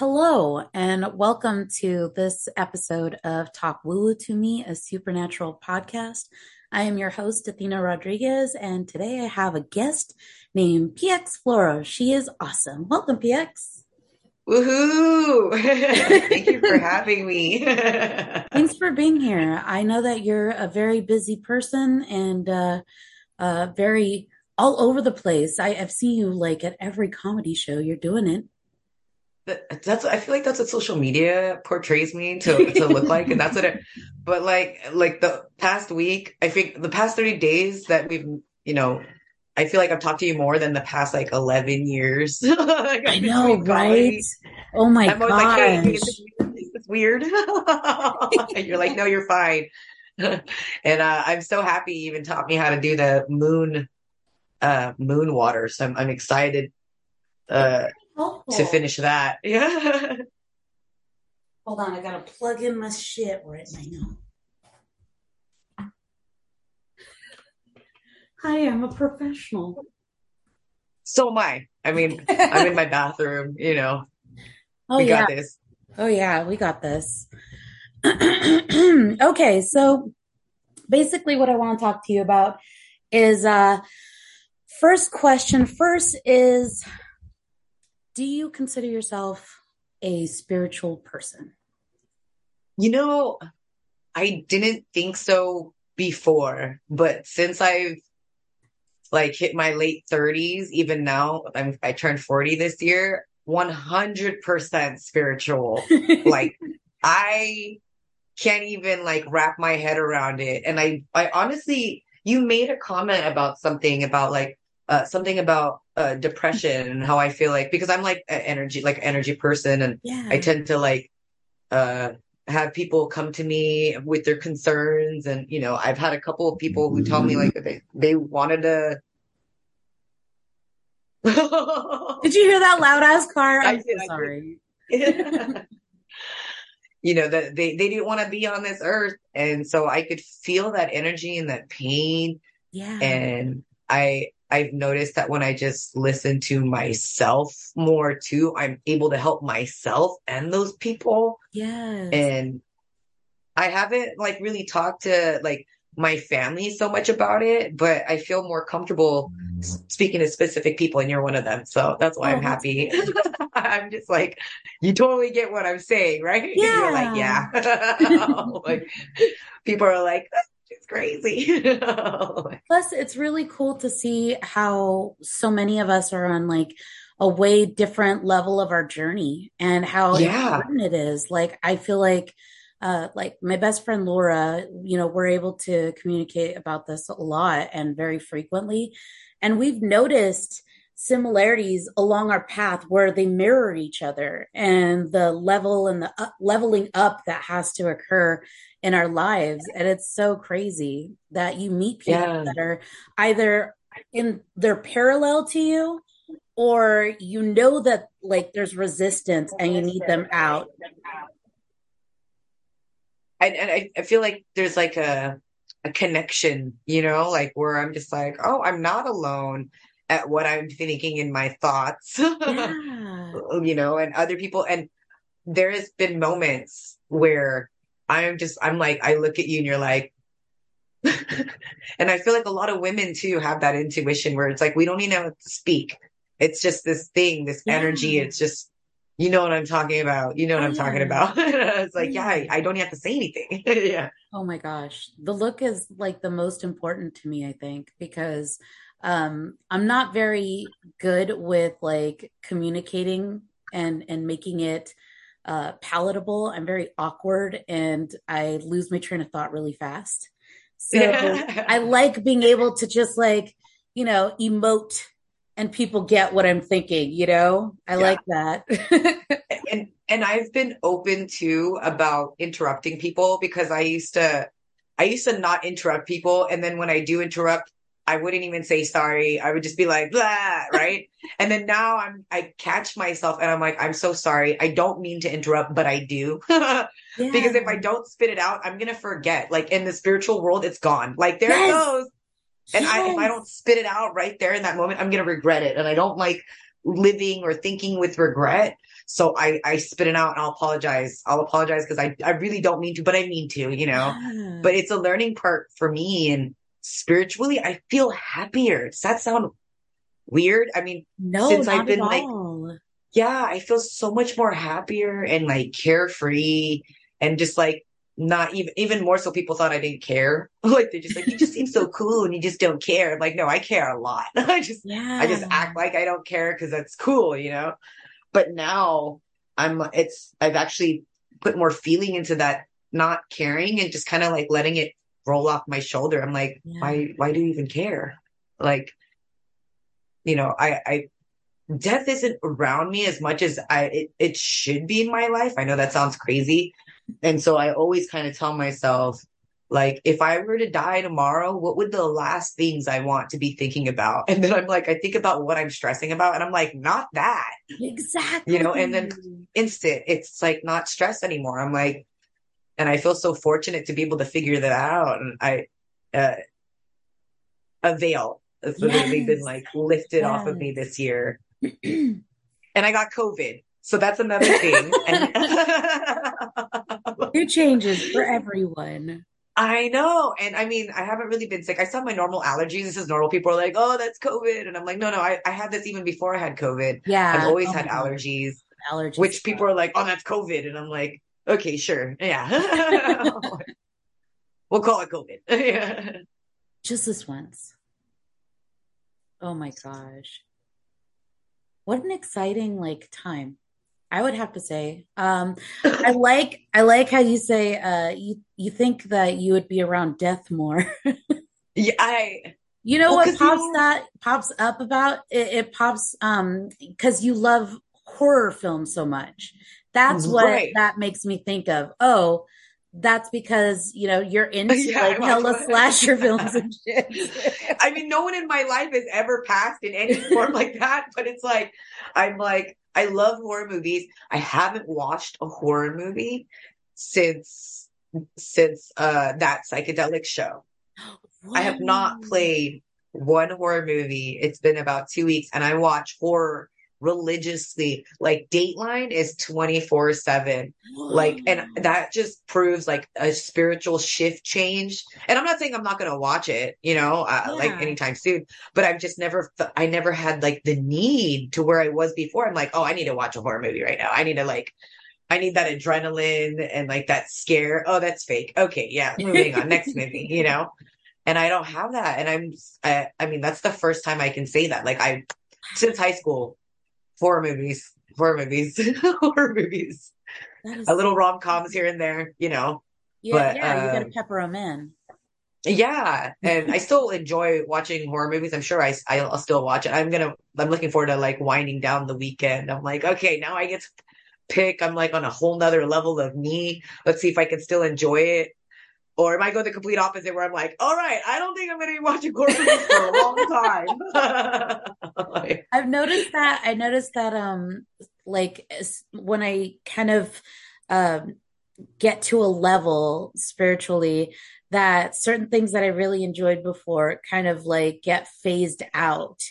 Hello, and welcome to this episode of Talk Woo Woo to Me, a supernatural podcast. I am your host, Athena Rodriguez, and today I have a guest named PX Floro. She is awesome. Welcome, PX. Woohoo! Thank you for having me. Thanks for being here. I know that you're a very busy person and uh, uh, very all over the place. I, I've seen you like at every comedy show. You're doing it that's I feel like that's what social media portrays me to to look like, and that's what it. But like like the past week, I think the past thirty days that we've you know, I feel like I've talked to you more than the past like eleven years. like, I know, right? Oh my god! Like, hey, is this weird? you're like, no, you're fine. and uh, I'm so happy you even taught me how to do the moon uh moon water. So I'm, I'm excited uh helpful. to finish that. Yeah. Hold on, I gotta plug in my shit right now. Hi, I'm a professional. So am I. I mean, I'm in my bathroom, you know. Oh, we yeah. got this. Oh, yeah, we got this. okay, so basically, what I want to talk to you about is uh, first question first is do you consider yourself a spiritual person? You know, I didn't think so before, but since I've like hit my late 30s, even now, I'm, I turned 40 this year, 100% spiritual. like, I can't even like wrap my head around it. And I, I honestly, you made a comment about something about like, uh, something about uh, depression and how I feel like because I'm like an energy like energy person and yeah. I tend to like uh, have people come to me with their concerns and you know I've had a couple of people who tell me like they they wanted to Did you hear that loud ass car? I'm did, so sorry. you know that they they didn't want to be on this earth and so I could feel that energy and that pain. Yeah. And I I've noticed that when I just listen to myself more too, I'm able to help myself and those people. Yes. And I haven't like really talked to like my family so much about it, but I feel more comfortable mm. speaking to specific people, and you're one of them. So that's why oh, I'm happy. I'm just like, you totally get what I'm saying, right? Yeah. You're like, yeah. like people are like, it's crazy. Plus, it's really cool to see how so many of us are on like a way different level of our journey and how yeah. important it is. Like, I feel like, uh, like my best friend Laura, you know, we're able to communicate about this a lot and very frequently. And we've noticed similarities along our path where they mirror each other and the level and the up, leveling up that has to occur in our lives. And it's so crazy that you meet people yeah. that are either in they're parallel to you or you know that like there's resistance and you need them out. And, and I, I feel like there's like a a connection, you know, like where I'm just like, oh, I'm not alone at what I'm thinking in my thoughts, yeah. you know, and other people. And there has been moments where I'm just, I'm like, I look at you and you're like, and I feel like a lot of women too have that intuition where it's like, we don't even have to speak. It's just this thing, this yeah. energy. It's just, you know what I'm talking about. You know what oh, I'm yeah. talking about. it's like, yeah, I, I, don't have to say anything. yeah. Oh my gosh. The look is like the most important to me, I think, because um I'm not very good with like communicating and and making it uh, palatable. I'm very awkward and I lose my train of thought really fast. So I like being able to just like, you know, emote and people get what I'm thinking, you know? I yeah. like that. and and I've been open to about interrupting people because I used to I used to not interrupt people and then when I do interrupt I wouldn't even say sorry. I would just be like, blah, right? and then now I'm, I catch myself and I'm like, I'm so sorry. I don't mean to interrupt, but I do. yeah. Because if I don't spit it out, I'm going to forget. Like in the spiritual world, it's gone. Like there yes. it goes. And yes. I, if I don't spit it out right there in that moment, I'm going to regret it. And I don't like living or thinking with regret. So I, I spit it out and I'll apologize. I'll apologize because I, I really don't mean to, but I mean to, you know, yeah. but it's a learning part for me. And spiritually, I feel happier. Does that sound weird? I mean, no, since I've been like, yeah, I feel so much more happier and like carefree and just like not even even more so people thought I didn't care. like they're just like you just seem so cool and you just don't care. I'm like, no, I care a lot. I just yeah. I just act like I don't care because that's cool, you know. But now I'm it's I've actually put more feeling into that not caring and just kind of like letting it roll off my shoulder. I'm like, yeah. why why do you even care? Like, you know, I I death isn't around me as much as I it, it should be in my life. I know that sounds crazy. And so I always kind of tell myself, like, if I were to die tomorrow, what would the last things I want to be thinking about? And then I'm like, I think about what I'm stressing about, and I'm like, not that. Exactly. You know, and then instant, it's like not stress anymore. I'm like, and I feel so fortunate to be able to figure that out. And I, uh, a veil has literally been like lifted yes. off of me this year. and I got COVID. So that's another thing. New changes for everyone. I know. And I mean, I haven't really been sick. I saw my normal allergies. This is normal. People are like, oh, that's COVID. And I'm like, no, no, I, I had this even before I had COVID. Yeah. I've always oh had allergies. Allergies. Which people are like, oh, that's COVID. And I'm like, okay, sure. Yeah. we'll call it COVID. yeah. Just this once. Oh my gosh. What an exciting like time. I would have to say. Um, I like I like how you say uh, you you think that you would be around death more. yeah, I. You know well, what pops you... that pops up about it, it pops um because you love horror films so much. That's what right. that makes me think of. Oh, that's because you know you're into yeah, like hella slasher films and shit. I mean, no one in my life has ever passed in any form like that, but it's like I'm like I love horror movies. I haven't watched a horror movie since since uh that psychedelic show. I have not played one horror movie. It's been about two weeks, and I watch horror religiously. Like Dateline is 24 7. Like, and that just proves like a spiritual shift change. And I'm not saying I'm not going to watch it, you know, uh, yeah. like anytime soon, but I've just never, I never had like the need to where I was before. I'm like, oh, I need to watch a horror movie right now. I need to like, I need that adrenaline and like that scare. Oh, that's fake. Okay. Yeah. Moving on. Next movie, you know? And I don't have that. And I'm, I, I mean, that's the first time I can say that. Like I, since high school, horror movies, horror movies, horror movies. A little rom coms here and there, you know. Yeah, but, yeah, you gotta um, pepper them in. Yeah, and I still enjoy watching horror movies. I'm sure I I'll still watch it. I'm gonna. I'm looking forward to like winding down the weekend. I'm like, okay, now I get to pick. I'm like on a whole nother level of me. Let's see if I can still enjoy it. Or am I going the complete opposite where I'm like, all right, I don't think I'm going to be watching movies for a long time. like, I've noticed that. I noticed that, um, like when I kind of, um, get to a level spiritually that certain things that I really enjoyed before kind of like get phased out.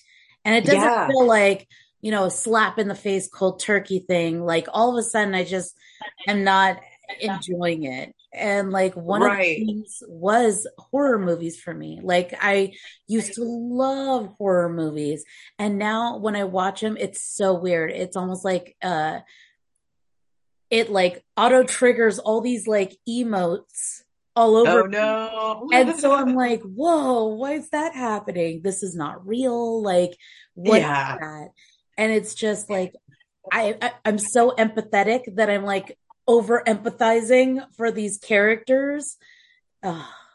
And it doesn't yeah. feel like, you know, a slap in the face cold turkey thing. Like all of a sudden I just am not enjoying it and like one right. of the things was horror movies for me. Like i used to love horror movies. And now when i watch them it's so weird. It's almost like uh it like auto triggers all these like emotes all over oh no. And so i'm like whoa why is that happening? This is not real. Like what yeah. that? And it's just like I, I i'm so empathetic that i'm like over empathizing for these characters.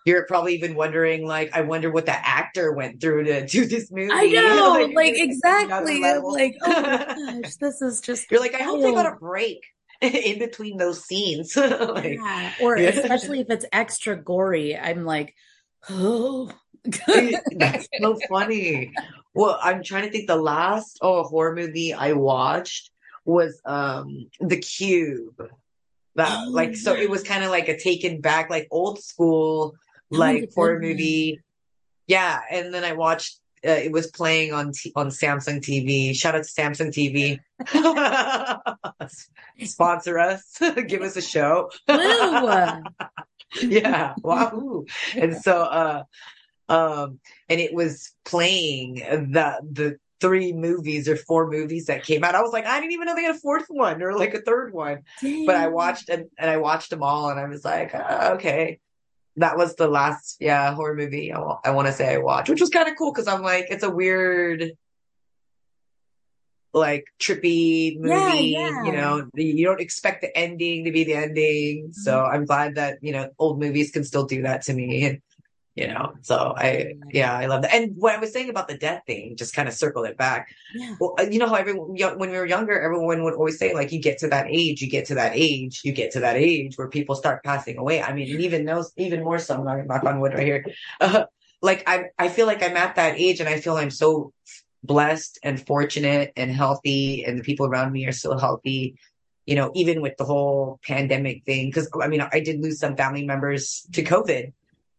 You're probably even wondering, like, I wonder what the actor went through to do this movie. I know, like, like exactly. Like, oh my gosh, this is just. You're like, I hope they got a break in between those scenes. like, yeah. Or yeah. especially if it's extra gory, I'm like, oh. That's so funny. Well, I'm trying to think the last oh horror movie I watched was um The Cube that oh, like so it was kind of like a taken back like old school like horror movie yeah and then i watched uh, it was playing on t- on Samsung TV. Shout out to Samsung TV. Sponsor us. Give us a show. yeah. Wow. And so uh um and it was playing the the three movies or four movies that came out. I was like, I didn't even know they had a fourth one or like a third one. Dang. But I watched and, and I watched them all and I was like, oh, okay. That was the last, yeah, horror movie I, I want to say I watched, which was kind of cool because I'm like, it's a weird, like trippy movie. Yeah, yeah. You know, you don't expect the ending to be the ending. So mm-hmm. I'm glad that, you know, old movies can still do that to me. And you know? So i yeah i love that. And what i was saying about the death thing just kind of circled it back. Yeah. well uh, you know how everyone when we were younger everyone would always say like you get to that age you get to that age you get to that age where people start passing away. I mean even those even more so i'm not knock on wood right here. Uh, like i i feel like i'm at that age and i feel i'm so blessed and fortunate and healthy and the people around me are so healthy you know even with the whole pandemic thing. Because i mean i did lose some family members to covid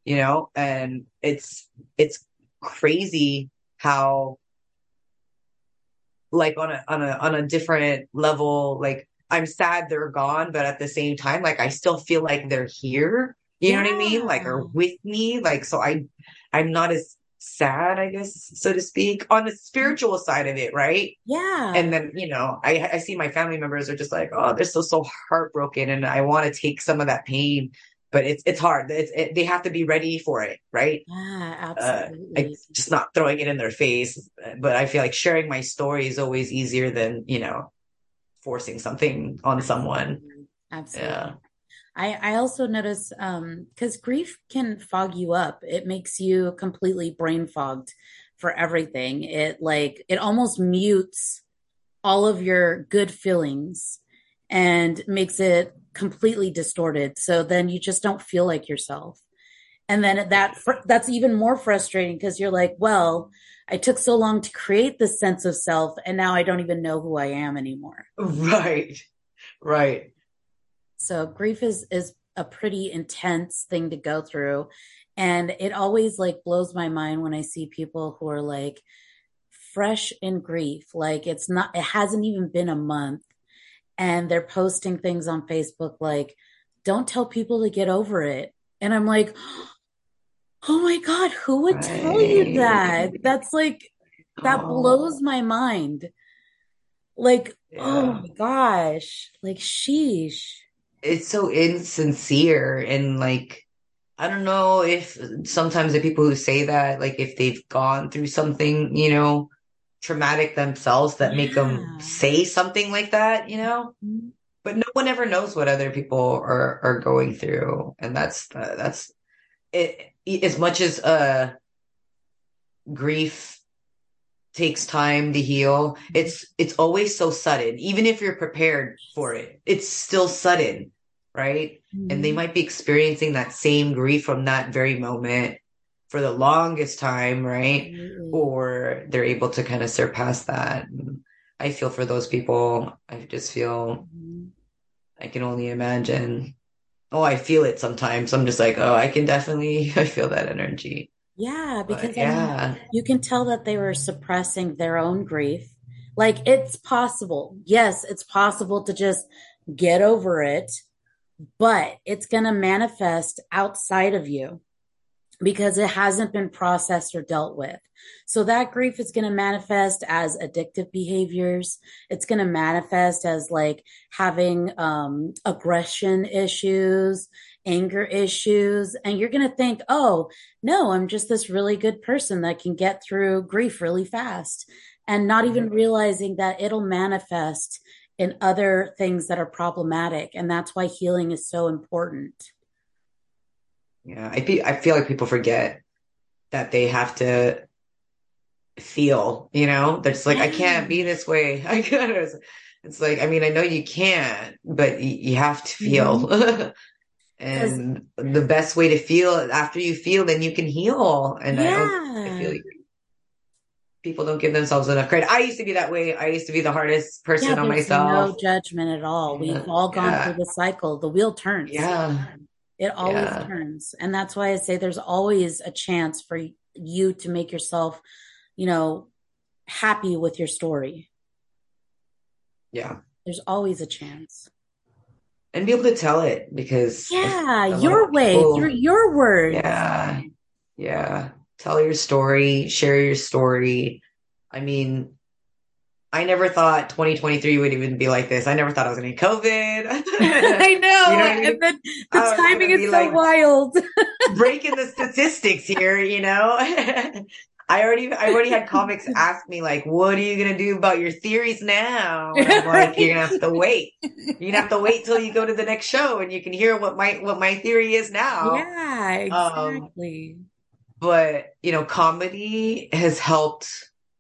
you know, and it's, it's crazy how like on a, on a, on a different level, like I'm sad they're gone, but at the same time, like I still feel like they're here. You yeah. know what I mean? Like are with me. Like, so I, I'm not as sad, I guess, so to speak, on the spiritual side of it, right? Yeah. And then, you know, I, I see my family members are just like, oh, they're so, so heartbroken. And I want to take some of that pain but it's it's hard. It's it, they have to be ready for it, right? Yeah, absolutely. Uh, I, just not throwing it in their face, but I feel like sharing my story is always easier than you know forcing something on someone. Absolutely. Yeah. I, I also notice um because grief can fog you up. It makes you completely brain fogged for everything. It like it almost mutes all of your good feelings and makes it completely distorted. So then you just don't feel like yourself. And then that that's even more frustrating because you're like, well, I took so long to create this sense of self and now I don't even know who I am anymore. Right. Right. So grief is is a pretty intense thing to go through and it always like blows my mind when I see people who are like fresh in grief like it's not it hasn't even been a month and they're posting things on Facebook like, don't tell people to get over it. And I'm like, oh my God, who would right. tell you that? That's like, that oh. blows my mind. Like, oh yeah. oh my gosh, like, sheesh. It's so insincere and like, I don't know if sometimes the people who say that, like, if they've gone through something, you know, traumatic themselves that yeah. make them say something like that, you know? Mm-hmm. But no one ever knows what other people are, are going through. And that's, uh, that's it. As much as, uh, grief takes time to heal, mm-hmm. it's, it's always so sudden. Even if you're prepared for it, it's still sudden. Right. Mm-hmm. And they mm-hmm. might be experiencing that same grief from that very moment for the longest time, right? Mm-hmm. Or they're able to kind of surpass that. I feel for those people. I just feel mm-hmm. I can only imagine. Oh, I feel it sometimes. I'm just like, oh, I can definitely I feel that energy. Yeah, because but, yeah. I mean, you can tell that they were suppressing their own grief. Like it's possible. Yes, it's possible to just get over it, but it's going to manifest outside of you because it hasn't been processed or dealt with. So that grief is going to manifest as addictive behaviors. It's going to manifest as like having um, aggression issues, anger issues. And you're going to think, oh, no, I'm just this really good person that can get through grief really fast. And not even mm-hmm. realizing that it'll manifest in other things that are problematic. And that's why healing is so important. Yeah, I feel I feel like people forget that they have to feel. You know, they're just like, I can't be this way. I gotta. It's like, I mean, I know you can't, but you have to feel. Mm-hmm. and the best way to feel after you feel, then you can heal. And yeah. I, I feel like people don't give themselves enough credit. I used to be that way. I used to be the hardest person yeah, on myself. No judgment at all. We've all gone yeah. through the cycle. The wheel turns. Yeah. It always yeah. turns. And that's why I say there's always a chance for you to make yourself you know, happy with your story. Yeah. There's always a chance. And be able to tell it because Yeah, your way, people, through your words. Yeah. Yeah. Tell your story, share your story. I mean, I never thought 2023 would even be like this. I never thought I was going to get COVID. I know. You know I mean? And then the timing is so like wild. breaking the statistics here, you know? I already, I already had comics ask me like, "What are you gonna do about your theories now?" And I'm like, "You're gonna have to wait. You're gonna have to wait till you go to the next show and you can hear what my what my theory is now." Yeah, um, exactly. Um, but you know, comedy has helped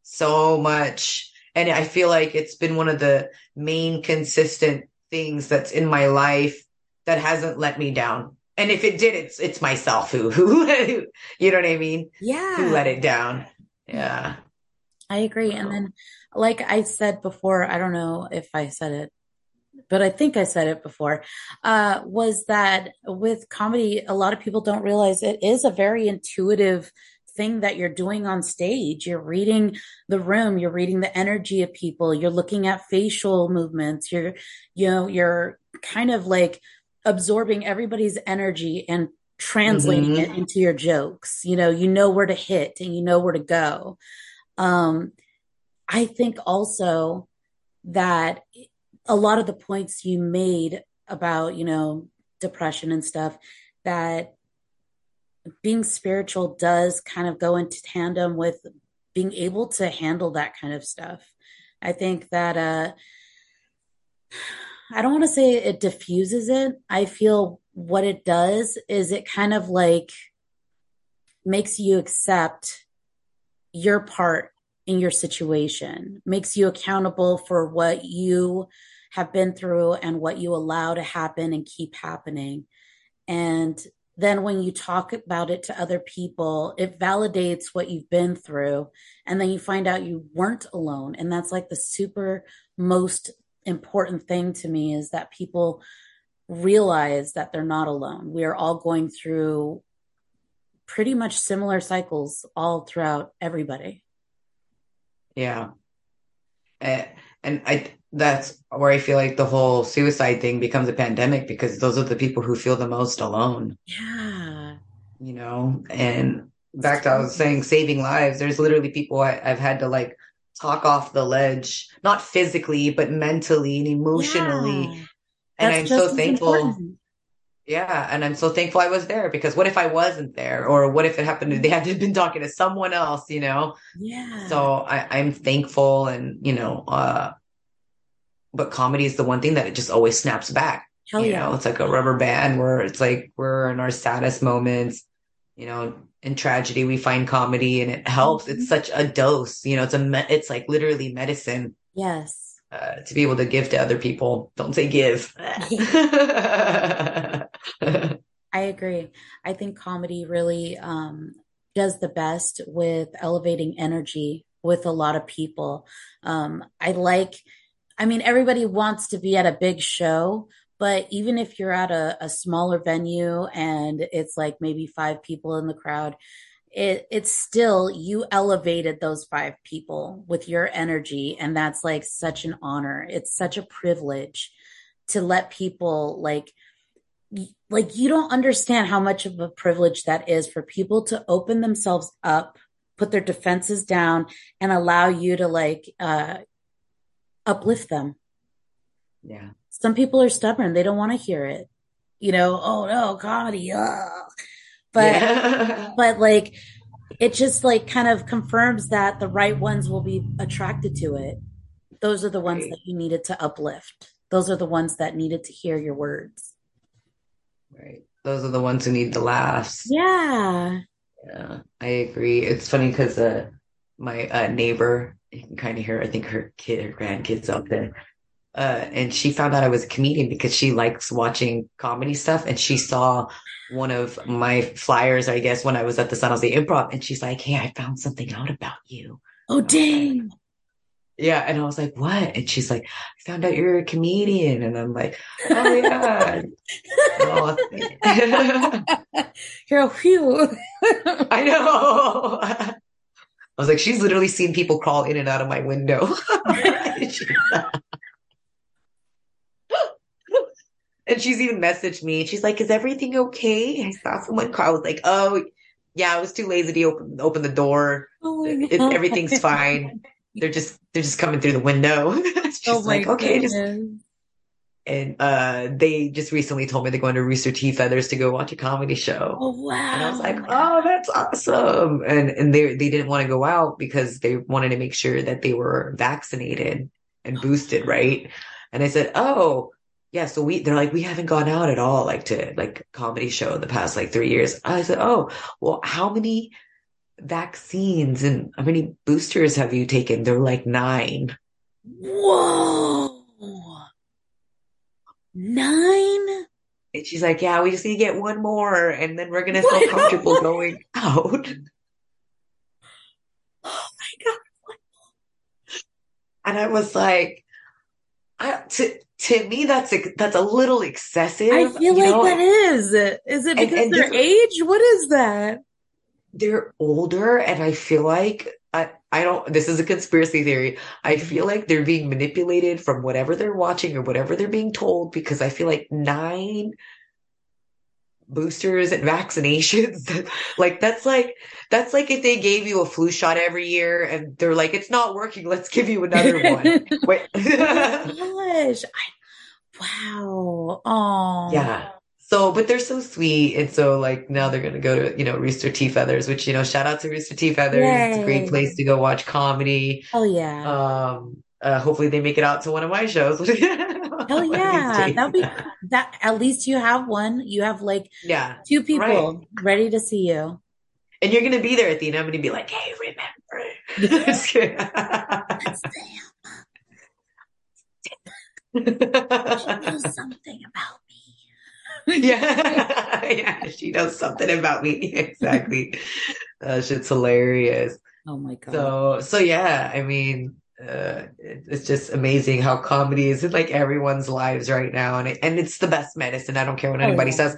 so much and I feel like it's been one of the main consistent things that's in my life that hasn't let me down. And if it did, it's it's myself who who, you know what I mean? Yeah. Who let it down. Yeah. I agree. And then like I said before, I don't know if I said it, but I think I said it before, uh, was that with comedy, a lot of people don't realize it is a very intuitive thing that you're doing on stage. You're reading the room, you're reading the energy of people, you're looking at facial movements, you're, you know, you're kind of like absorbing everybody's energy and translating mm-hmm. it into your jokes. You know, you know where to hit and you know where to go. Um, I think also that a lot of the points you made about, you know, depression and stuff, that being spiritual does kind of go into tandem with being able to handle that kind of stuff. I think that uh I don't want to say it diffuses it. I feel what it does is it kind of like makes you accept your part in your situation, makes you accountable for what you have been through and what you allow to happen and keep happening. And then when you talk about it to other people, it validates what you've been through. And then you find out you weren't alone. And that's like the super most important thing to me is that people realize that they're not alone. We are all going through pretty much similar cycles all throughout everybody. Yeah. And, I, that's where I feel like the whole suicide thing becomes a pandemic because those are the people who feel the most alone. Yeah. You know, and back to I was saying saving lives, there's literally people I, have had to like talk off the ledge, not physically, but mentally and emotionally. Yeah. And I'm so thankful. Important. Yeah. And I'm so thankful I was there because what if I wasn't there? Or what if it happened to, they had to been talking to someone else, you know? Yeah. So I, I'm thankful and, you know, uh, but comedy is the one thing that it just always snaps back. Hell you yeah. know, it's like a rubber band where it's like we're in our saddest moments, you know, in tragedy we find comedy and it helps. Mm-hmm. It's such a dose, you know, it's a me- it's like literally medicine. Yes. Uh, to be able to give to other people. Don't say give. I agree. I think comedy really um, does the best with elevating energy with a lot of people. Um, I like I mean, everybody wants to be at a big show, but even if you're at a, a smaller venue and it's like maybe five people in the crowd, it, it's still you elevated those five people with your energy. And that's like such an honor. It's such a privilege to let people like, like you don't understand how much of a privilege that is for people to open themselves up put their defenses down and allow you to like uh uplift them. Yeah. Some people are stubborn. They don't want to hear it. You know, oh no, comedy. Ugh. But yeah. but like it just like kind of confirms that the right ones will be attracted to it. Those are the ones right. that you needed to uplift. Those are the ones that needed to hear your words. Right. Those are the ones who need the laughs. Yeah. Yeah, I agree. It's funny because uh, my uh, neighbor you can kind of hear, I think her kid, her grandkids out there. Uh, and she found out I was a comedian because she likes watching comedy stuff. And she saw one of my flyers, I guess, when I was at the San Jose Improv. And she's like, Hey, I found something out about you. Oh, dang. Yeah. And I was like, What? And she's like, I found out you're a comedian. And I'm like, Oh, yeah. oh, you're a phew. I know. I was like, she's literally seen people crawl in and out of my window. and she's even messaged me. She's like, "Is everything okay?" I saw someone call. I was like, "Oh, yeah, I was too lazy to open open the door. Oh it, everything's fine. they're just they're just coming through the window." she's oh like, "Okay, just and uh, they just recently told me they're going to Rooster T Feathers to go watch a comedy show. Oh wow! And I was like, oh, that's awesome. And and they they didn't want to go out because they wanted to make sure that they were vaccinated and boosted, right? And I said, oh. Yeah, so we they're like we haven't gone out at all like to like comedy show the past like three years. I said, oh, well, how many vaccines and how many boosters have you taken? They're like nine. Whoa. Nine? And she's like, Yeah, we just need to get one more and then we're gonna feel comfortable going out. Oh my god. And I was like, I, to to me that's a, that's a little excessive. I feel like know? that is. Is it because and, and their age? What is that? They're older, and I feel like I, I don't, this is a conspiracy theory. I mm-hmm. feel like they're being manipulated from whatever they're watching or whatever they're being told because I feel like nine boosters and vaccinations, like that's like, that's like if they gave you a flu shot every year and they're like, it's not working. Let's give you another one. Wait. oh gosh. I, wow. Oh. Yeah. So, but they're so sweet. And so like now they're going to go to, you know, Rooster T Feathers, which, you know, shout out to Rooster T Feathers. Yay. It's a great place to go watch comedy. Oh yeah. Um, uh, hopefully they make it out to one of my shows. Hell yeah. That'll be that. At least you have one. You have like yeah two people right. ready to see you. And you're going to be there, Athena. I'm going to be like, hey, remember. she knows something about yeah, yeah, she knows something about me. exactly. That shit's hilarious. Oh my god. So, so yeah, I mean, uh, it's just amazing how comedy is in like everyone's lives right now, and it, and it's the best medicine. I don't care what oh, anybody yeah. says.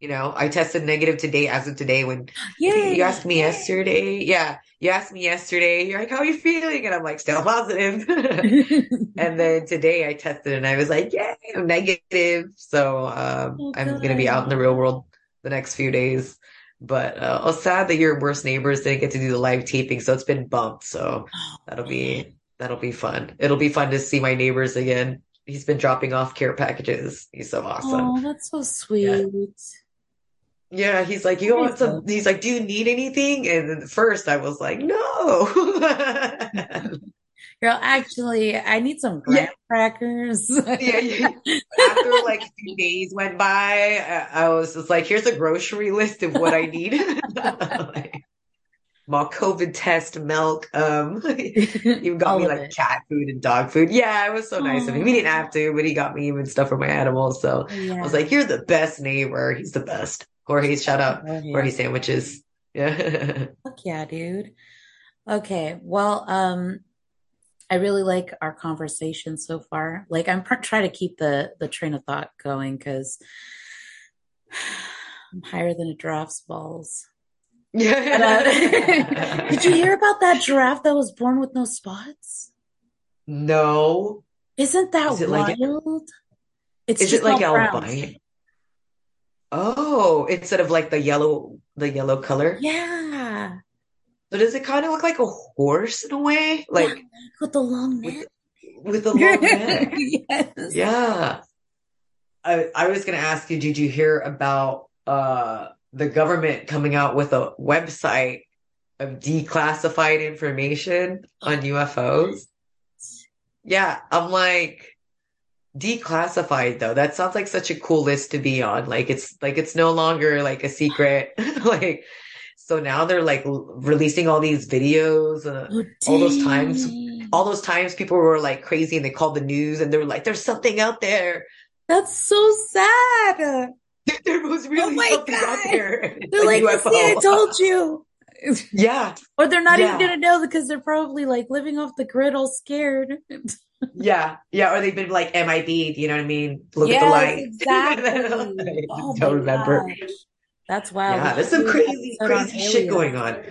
You know, I tested negative today as of today when Yay. you asked me yesterday. Yeah, you asked me yesterday, you're like, how are you feeling? And I'm like, still positive. and then today I tested and I was like, yeah, I'm negative. So um, oh, I'm going to be out in the real world the next few days. But uh, was sad that your worst neighbors didn't get to do the live taping. So it's been bumped. So oh, that'll be, that'll be fun. It'll be fun to see my neighbors again. He's been dropping off care packages. He's so awesome. Oh, that's so sweet. Yeah. Yeah, he's like, you want some? He's like, do you need anything? And first, I was like, no. Girl, actually, I need some graham yeah. crackers. yeah, yeah, After like a few days went by, I, I, was just like, here's a grocery list of what I need. like, more COVID test, milk. Um, even got me like cat food and dog food. Yeah, it was so nice of him. He didn't have to, but he got me even stuff for my animals. So yeah. I was like, you're the best neighbor. He's the best. Jorge, shout out Jorge, Jorge sandwiches. Yeah. Fuck yeah, dude. Okay. Well, um, I really like our conversation so far. Like I'm pr- trying to keep the the train of thought going because I'm higher than a giraffe's balls. Yeah. uh, did you hear about that giraffe that was born with no spots? No. Isn't that is wild? Like, it's is it like albino? Oh, instead of like the yellow, the yellow color. Yeah. So does it kind of look like a horse in a way? Like yeah, with the long neck. With, with the long neck. yes. Yeah. I, I was going to ask you, did you hear about uh, the government coming out with a website of declassified information on UFOs? Yeah. I'm like, declassified though. That sounds like such a cool list to be on. Like it's like it's no longer like a secret. Like so now they're like releasing all these videos uh, oh, all those times all those times people were like crazy and they called the news and they were like there's something out there. That's so sad. There was really oh something God. out there. They're like see i told you yeah or they're not yeah. even gonna know because they're probably like living off the grid all scared yeah, yeah, or they've been like MIB, you know what I mean? Look yes, at the light. Exactly. oh don't remember. Gosh. That's wild. Yeah, there's some crazy, crazy shit going on.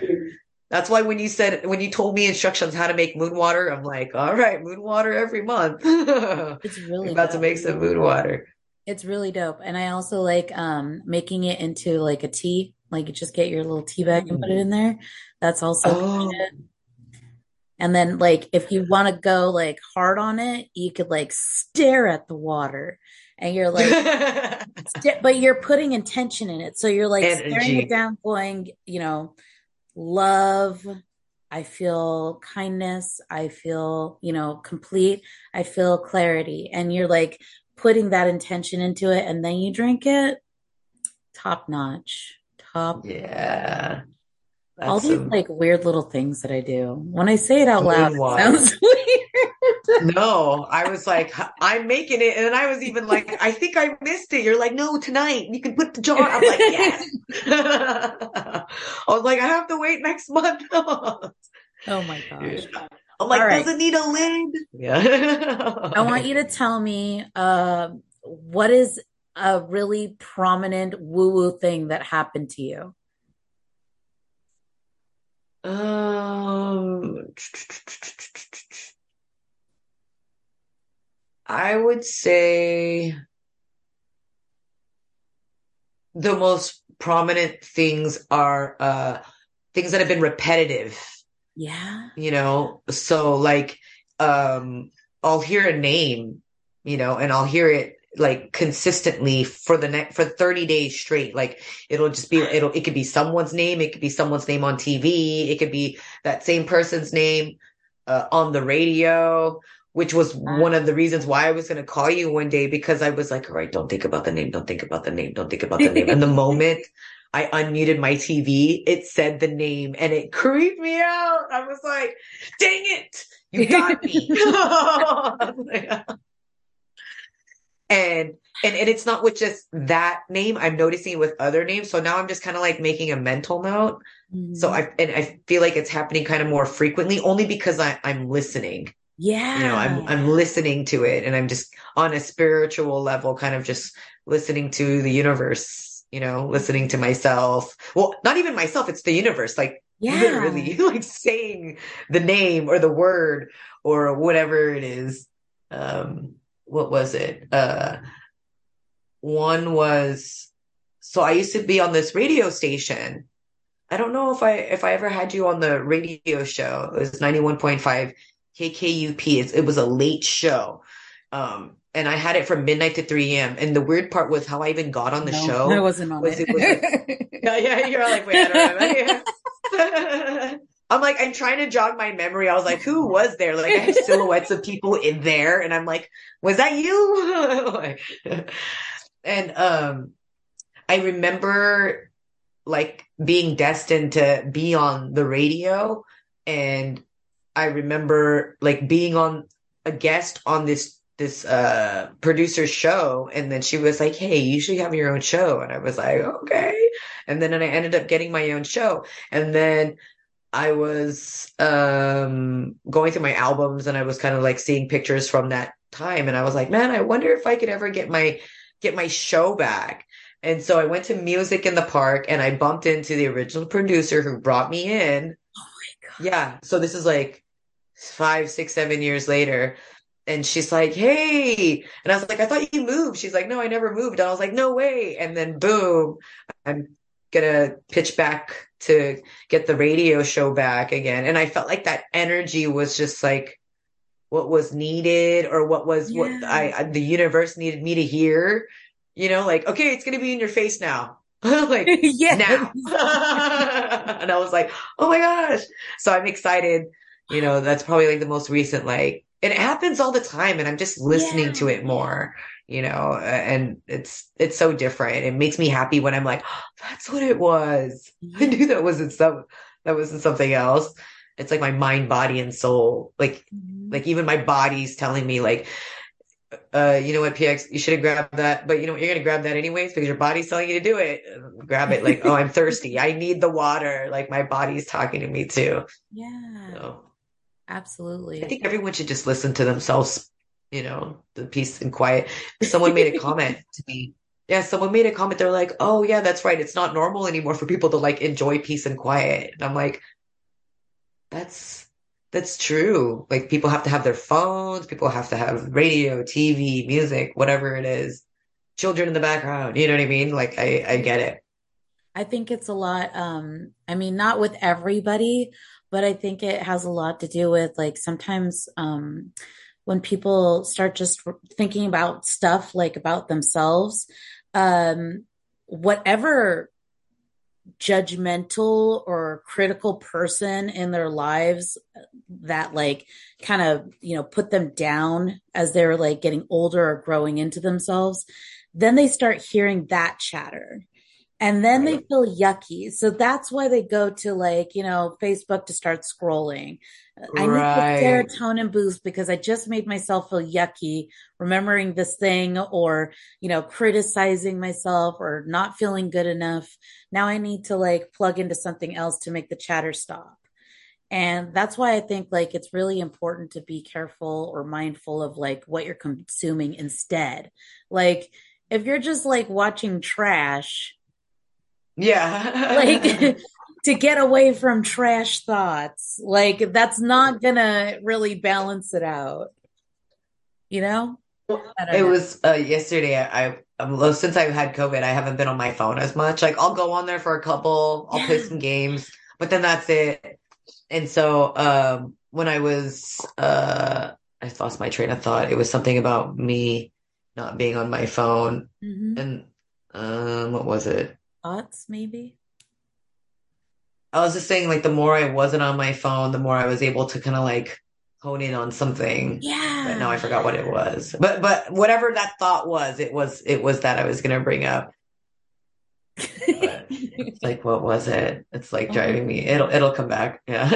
That's why when you said when you told me instructions how to make moon water, I'm like, all right, moon water every month. it's really about dope. to make some moon water. It's really dope. And I also like um making it into like a tea. Like you just get your little tea bag and put it mm. in there. That's also oh. And then like if you want to go like hard on it, you could like stare at the water and you're like st- but you're putting intention in it. So you're like Energy. staring it down going, you know, love, I feel kindness, I feel, you know, complete, I feel clarity. And you're like putting that intention into it and then you drink it. Top notch. Top. Yeah. That's all these like weird little things that I do. When I say it out loud, it sounds weird. no, I was like, I'm making it, and I was even like, I think I missed it. You're like, no, tonight you can put the jar. I'm like, yes. I was like, I have to wait next month. oh my gosh. I'm like, right. does it need a lid? Yeah. I want you to tell me, uh, what is a really prominent woo woo thing that happened to you? Um, I would say the most prominent things are uh things that have been repetitive. Yeah. You know, so like um I'll hear a name, you know, and I'll hear it like consistently for the next for 30 days straight like it'll just be it'll it could be someone's name it could be someone's name on tv it could be that same person's name uh, on the radio which was one of the reasons why I was going to call you one day because I was like, all right, don't think about the name. Don't think about the name. Don't think about the name. and the moment I unmuted my TV, it said the name and it creeped me out. I was like, dang it. You got me. and and and it's not with just that name. I'm noticing with other names. So now i'm just kind of like making a mental note. Mm-hmm. so i and i feel like it's happening kind of more frequently only because I, i'm listening. Yeah you know i'm i'm listening to it and i'm just on a spiritual level kind of just listening to the universe you know listening to myself. Well not even myself it's the universe. Like yeah. literally like saying the name or the word or whatever it is. Um what was it? Uh, one was, so I used to be on this radio station. I don't know if I, if I ever had you on the radio show. It was 91.5 KKUP. It's, it was a late show. Um, and I had it from midnight to 3 a.m. And the weird part was how I even got on the no, show. I wasn't on was, it. it was like, yeah, yeah, you're like, wait, I don't know. I'm like, I'm trying to jog my memory. I was like, who was there? Like, I have silhouettes of people in there, and I'm like, was that you? and um, I remember like being destined to be on the radio, and I remember like being on a guest on this this uh producer's show and then she was like hey you should have your own show and i was like okay and then and i ended up getting my own show and then I was um, going through my albums and I was kind of like seeing pictures from that time and I was like, man, I wonder if I could ever get my get my show back. And so I went to Music in the Park and I bumped into the original producer who brought me in. Oh my god. Yeah. So this is like five, six, seven years later. And she's like, Hey. And I was like, I thought you moved. She's like, No, I never moved. And I was like, No way. And then boom, I'm gonna pitch back to get the radio show back again. And I felt like that energy was just like what was needed or what was yeah. what I, the universe needed me to hear. You know, like, okay, it's to be in your face now. like yeah now and i was like oh my gosh so i'm excited you know that's probably like the most recent like and it happens all the time and i'm just listening yeah. to it more you know, and it's it's so different. It makes me happy when I'm like, oh, that's what it was. I knew that wasn't some that wasn't something else. It's like my mind, body, and soul. Like mm-hmm. like even my body's telling me like uh, you know what, PX, you should have grabbed that, but you know what, you're gonna grab that anyways because your body's telling you to do it. Grab it like, oh, I'm thirsty. I need the water. Like my body's talking to me too. Yeah. So, Absolutely. I think everyone should just listen to themselves you know, the peace and quiet. Someone made a comment to me. Yeah, someone made a comment. They're like, "Oh, yeah, that's right. It's not normal anymore for people to like enjoy peace and quiet." And I'm like, that's that's true. Like people have to have their phones, people have to have radio, TV, music, whatever it is. Children in the background, you know what I mean? Like I I get it. I think it's a lot um I mean not with everybody, but I think it has a lot to do with like sometimes um when people start just thinking about stuff like about themselves um whatever judgmental or critical person in their lives that like kind of you know put them down as they're like getting older or growing into themselves then they start hearing that chatter and then they feel yucky. So that's why they go to like, you know, Facebook to start scrolling. I right. need the serotonin boost because I just made myself feel yucky remembering this thing or, you know, criticizing myself or not feeling good enough. Now I need to like plug into something else to make the chatter stop. And that's why I think like it's really important to be careful or mindful of like what you're consuming instead. Like if you're just like watching trash, yeah. like to get away from trash thoughts. Like that's not gonna really balance it out. You know? It know. was uh, yesterday. I, I since I've had COVID, I haven't been on my phone as much. Like I'll go on there for a couple, I'll play some games, but then that's it. And so um, when I was, uh, I lost my train of thought. It was something about me not being on my phone, mm-hmm. and um, what was it? Thoughts, maybe? I was just saying, like, the more I wasn't on my phone, the more I was able to kind of like hone in on something. Yeah. But now I forgot what it was. But but whatever that thought was, it was it was that I was gonna bring up. it's like what was it? It's like driving me. It'll it'll come back. Yeah.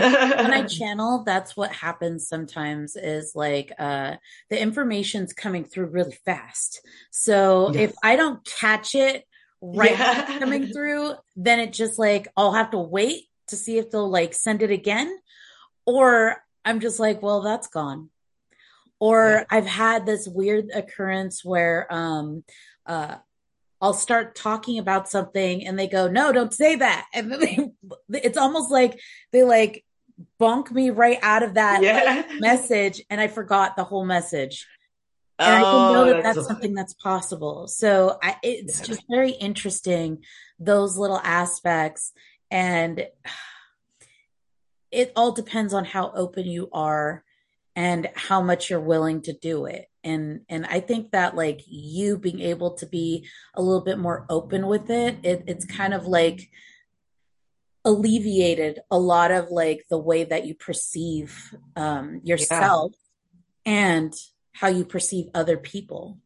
when I channel, that's what happens sometimes is like uh the information's coming through really fast. So yes. if I don't catch it right yeah. coming through, then it just like I'll have to wait to see if they'll like send it again. Or I'm just like, well, that's gone. Or yeah. I've had this weird occurrence where um uh I'll start talking about something and they go, no, don't say that. And then they, it's almost like they like bunk me right out of that yeah. like, message and I forgot the whole message. And oh, I can know that that's, that's something that's possible. So I, it's yeah. just very interesting, those little aspects. And it all depends on how open you are and how much you're willing to do it. And, and I think that like you being able to be a little bit more open with it, it it's kind of like alleviated a lot of like the way that you perceive um, yourself yeah. and how you perceive other people.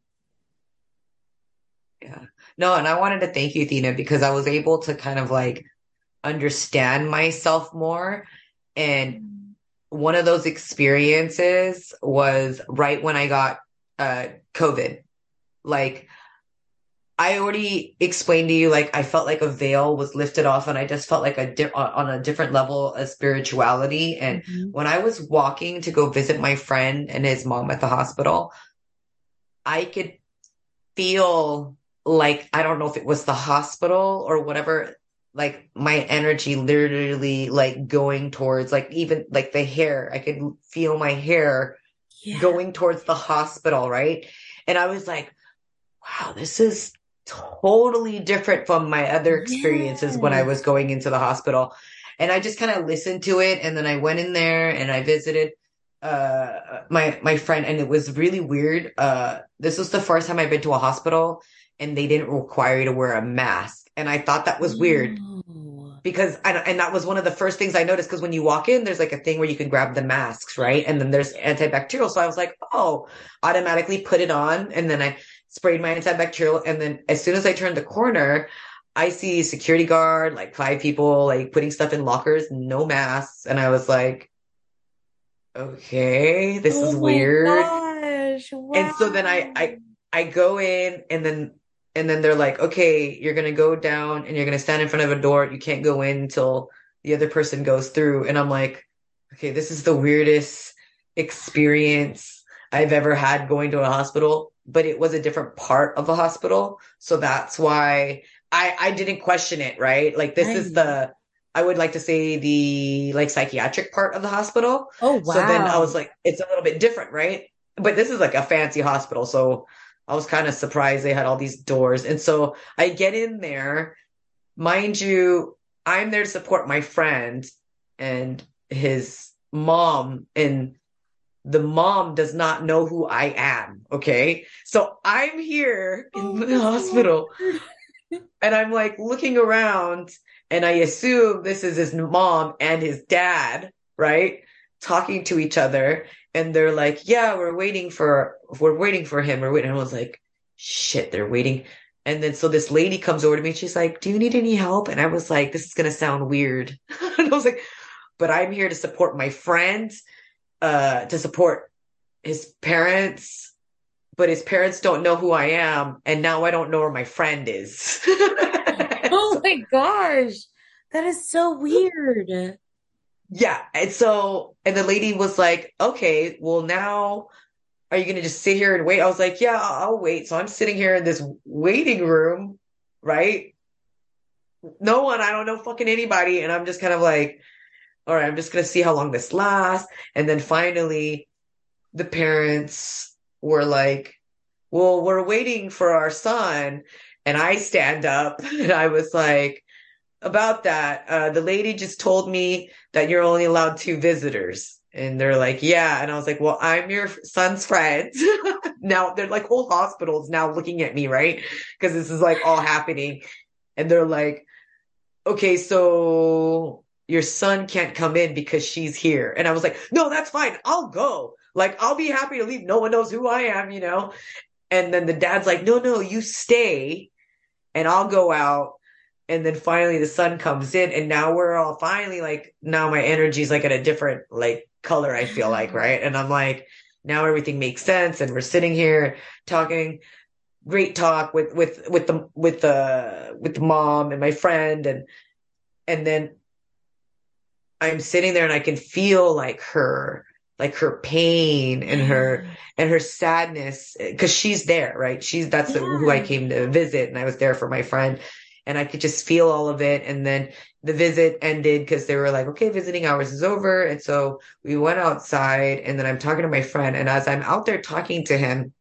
Yeah. No, and I wanted to thank you, Thina, because I was able to kind of like understand myself more. And one of those experiences was right when I got uh, COVID. Like, I already explained to you, like, I felt like a veil was lifted off and I just felt like a di- on a different level of spirituality. And mm-hmm. when I was walking to go visit my friend and his mom at the hospital, I could feel like, I don't know if it was the hospital or whatever, like my energy literally like going towards, like, even like the hair, I could feel my hair yeah. going towards the hospital. Right. And I was like, wow, this is totally different from my other experiences yes. when I was going into the hospital. And I just kind of listened to it. And then I went in there and I visited uh my my friend and it was really weird uh this was the first time i've been to a hospital and they didn't require you to wear a mask and i thought that was weird because and, and that was one of the first things i noticed because when you walk in there's like a thing where you can grab the masks right and then there's antibacterial so i was like oh automatically put it on and then i sprayed my antibacterial. And then as soon as I turned the corner, I see security guard, like five people, like putting stuff in lockers, no masks. And I was like, okay, this oh is weird. Wow. And so then I, I, I go in and then, and then they're like, okay, you're going to go down and you're going to stand in front of a door. You can't go in until the other person goes through. And I'm like, okay, this is the weirdest experience I've ever had going to a hospital but it was a different part of the hospital. So that's why I, I didn't question it, right? Like this is the, I would like to say the like psychiatric part of the hospital. Oh wow. So then I was like, it's a little bit different, right? But this is like a fancy hospital. So I was kind of surprised they had all these doors. And so I get in there, mind you, I'm there to support my friend and his mom and the mom does not know who I am. Okay. So I'm here in oh, the hospital and I'm like looking around and I assume this is his mom and his dad, right? Talking to each other. And they're like, yeah, we're waiting for, we're waiting for him. We're waiting. And I was like, shit, they're waiting. And then so this lady comes over to me. and She's like, do you need any help? And I was like, this is going to sound weird. and I was like, but I'm here to support my friends, uh, to support his parents, but his parents don't know who I am. And now I don't know where my friend is. oh my gosh. That is so weird. Yeah. And so, and the lady was like, okay, well, now are you going to just sit here and wait? I was like, yeah, I'll wait. So I'm sitting here in this waiting room, right? No one, I don't know fucking anybody. And I'm just kind of like, all right, I'm just going to see how long this lasts. And then finally, the parents were like, well, we're waiting for our son. And I stand up and I was like, about that, uh, the lady just told me that you're only allowed two visitors. And they're like, yeah. And I was like, well, I'm your son's friend. now they're like whole hospitals now looking at me, right? Because this is like all happening. And they're like, okay, so your son can't come in because she's here. And I was like, no, that's fine. I'll go. Like, I'll be happy to leave. No one knows who I am, you know? And then the dad's like, no, no, you stay and I'll go out. And then finally the son comes in and now we're all finally like, now my energy is like at a different like color, I feel like, mm-hmm. right? And I'm like, now everything makes sense. And we're sitting here talking great talk with, with, with the, with the, with the mom and my friend. And, and then I'm sitting there and I can feel like her, like her pain and her mm. and her sadness because she's there, right? She's that's yeah. the, who I came to visit, and I was there for my friend, and I could just feel all of it. And then the visit ended because they were like, "Okay, visiting hours is over," and so we went outside, and then I'm talking to my friend, and as I'm out there talking to him,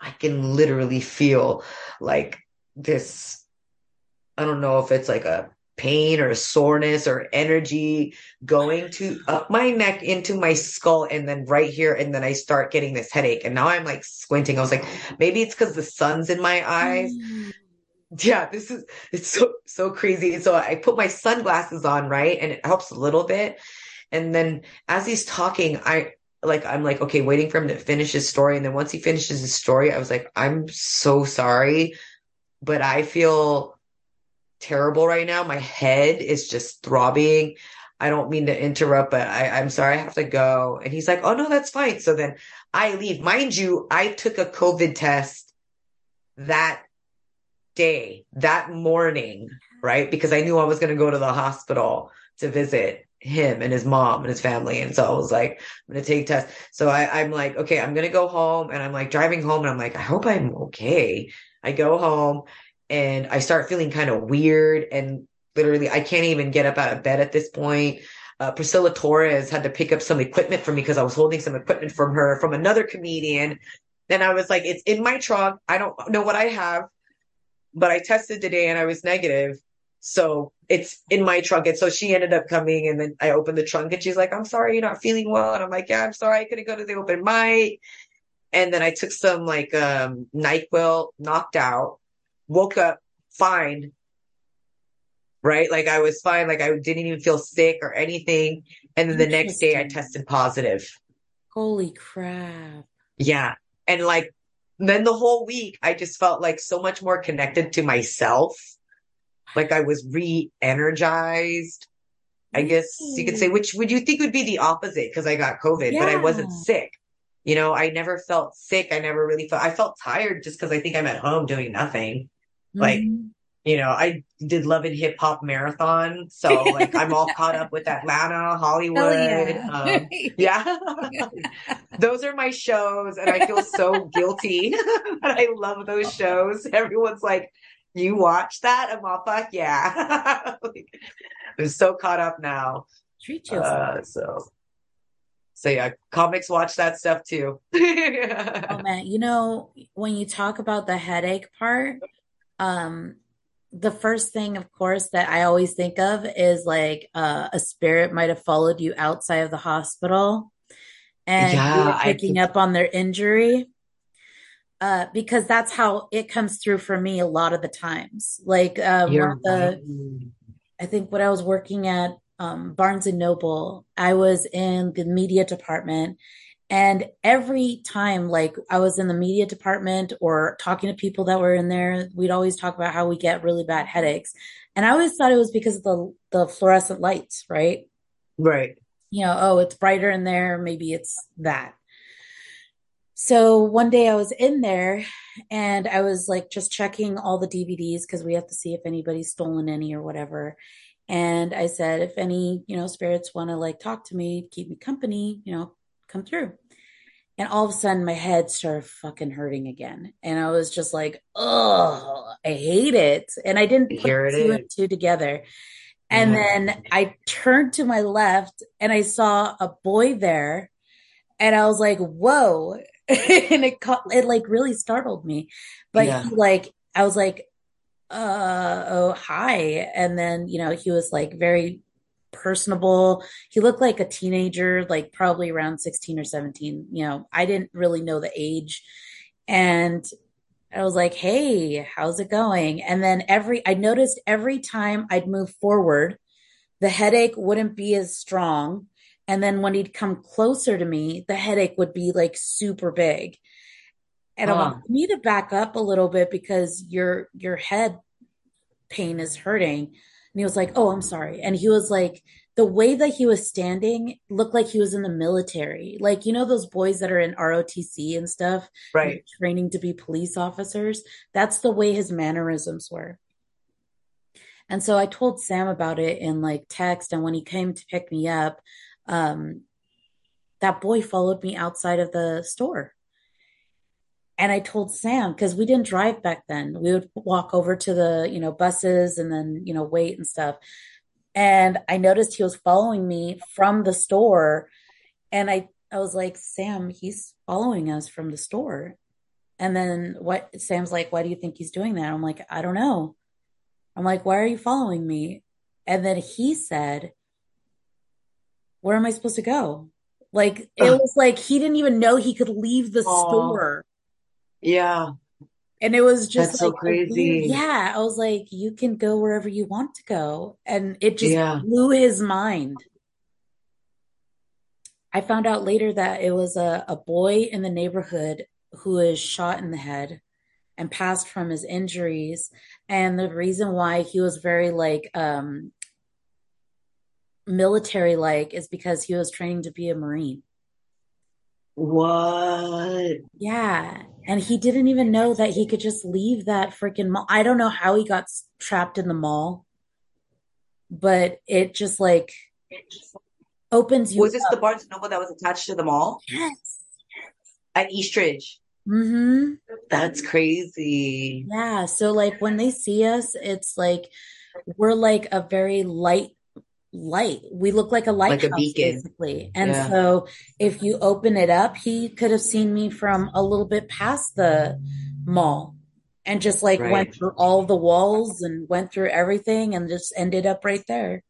I can literally feel like this. I don't know if it's like a pain or soreness or energy going to up my neck into my skull and then right here and then I start getting this headache and now I'm like squinting. I was like, maybe it's because the sun's in my eyes. Mm. Yeah, this is it's so so crazy. So I put my sunglasses on, right? And it helps a little bit. And then as he's talking, I like I'm like, okay, waiting for him to finish his story. And then once he finishes his story, I was like, I'm so sorry, but I feel terrible right now. My head is just throbbing. I don't mean to interrupt, but I, I'm sorry, I have to go. And he's like, Oh no, that's fine. So then I leave. Mind you, I took a COVID test that day, that morning, right? Because I knew I was going to go to the hospital to visit him and his mom and his family. And so I was like, I'm going to take tests. So I, I'm like, okay, I'm going to go home. And I'm like driving home and I'm like, I hope I'm okay. I go home and I start feeling kind of weird and literally I can't even get up out of bed at this point. Uh, Priscilla Torres had to pick up some equipment for me because I was holding some equipment from her from another comedian. Then I was like, it's in my trunk. I don't know what I have, but I tested today and I was negative. So it's in my trunk. And so she ended up coming and then I opened the trunk and she's like, I'm sorry, you're not feeling well. And I'm like, yeah, I'm sorry. I couldn't go to the open mic. And then I took some like, um, NyQuil knocked out woke up fine. Right? Like I was fine. Like I didn't even feel sick or anything. And then the next day I tested positive. Holy crap. Yeah. And like then the whole week I just felt like so much more connected to myself. Like I was re-energized. I guess you could say, which would you think would be the opposite? Because I got COVID, yeah. but I wasn't sick. You know, I never felt sick. I never really felt, I felt tired just because I think I'm at home doing nothing. Like, mm-hmm. you know, I did Love and Hip Hop Marathon. So like I'm all caught up with Atlanta, Hollywood. Yeah. Um, yeah. those are my shows and I feel so guilty. but I love those shows. Everyone's like, You watch that? I'm all fuck yeah. I'm so caught up now. Treat yourself. Uh, so so yeah, comics watch that stuff too. oh man, you know when you talk about the headache part, um, the first thing, of course, that I always think of is like uh, a spirit might have followed you outside of the hospital and yeah, picking up on their injury. Uh, because that's how it comes through for me a lot of the times. Like uh, the, right. I think when I was working at um, Barnes and Noble, I was in the media department, and every time, like I was in the media department or talking to people that were in there, we'd always talk about how we get really bad headaches. And I always thought it was because of the, the fluorescent lights, right? Right. You know, oh, it's brighter in there. Maybe it's that. So one day I was in there and I was like just checking all the DVDs because we have to see if anybody's stolen any or whatever. And I said, if any, you know, spirits want to like talk to me, keep me company, you know, come through. And all of a sudden my head started fucking hurting again. And I was just like, oh, I hate it. And I didn't put two is. and two together. And then I turned to my left and I saw a boy there. And I was like, whoa. and it caught, it like really startled me. But yeah. he like, I was like, uh, oh, hi. And then, you know, he was like very personable. He looked like a teenager, like probably around 16 or 17. You know, I didn't really know the age. And I was like, hey, how's it going? And then every, I noticed every time I'd move forward, the headache wouldn't be as strong. And then when he'd come closer to me, the headache would be like super big. And I want me to back up a little bit because your your head pain is hurting. And he was like, Oh, I'm sorry. And he was like, the way that he was standing looked like he was in the military. Like, you know, those boys that are in ROTC and stuff, right? Training to be police officers. That's the way his mannerisms were. And so I told Sam about it in like text. And when he came to pick me up, um, that boy followed me outside of the store. And I told Sam, because we didn't drive back then, we would walk over to the, you know, buses and then, you know, wait and stuff. And I noticed he was following me from the store. And I, I was like, Sam, he's following us from the store. And then what Sam's like, why do you think he's doing that? I'm like, I don't know. I'm like, why are you following me? And then he said, where am I supposed to go? Like, it was like he didn't even know he could leave the Aww. store. Yeah. And it was just like, so crazy. Yeah. I was like, you can go wherever you want to go. And it just yeah. blew his mind. I found out later that it was a, a boy in the neighborhood who was shot in the head and passed from his injuries. And the reason why he was very like um military like is because he was training to be a Marine. What? Yeah. And he didn't even know that he could just leave that freaking mall. I don't know how he got trapped in the mall, but it just like it just opens you. Was this the Barnes Noble that was attached to the mall? Yes. At Eastridge. Mm-hmm. That's crazy. Yeah. So like when they see us, it's like we're like a very light light. We look like a lighthouse, like a beacon. basically. And yeah. so if you open it up, he could have seen me from a little bit past the mall and just like right. went through all the walls and went through everything and just ended up right there.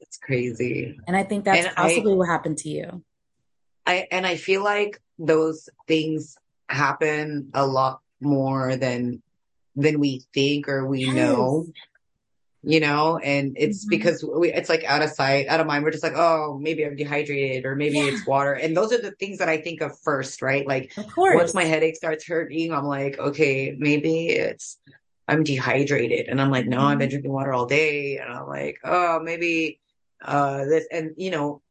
It's crazy. And I think that's and possibly I, what happened to you. I and I feel like those things happen a lot more than than we think or we yes. know you know, and it's mm-hmm. because we, it's like out of sight, out of mind. We're just like, oh, maybe I'm dehydrated or maybe yeah. it's water. And those are the things that I think of first, right? Like of course. once my headache starts hurting, I'm like, okay, maybe it's, I'm dehydrated. And I'm like, no, mm-hmm. I've been mm-hmm. drinking water all day. And I'm like, oh, maybe, uh, this, and you know,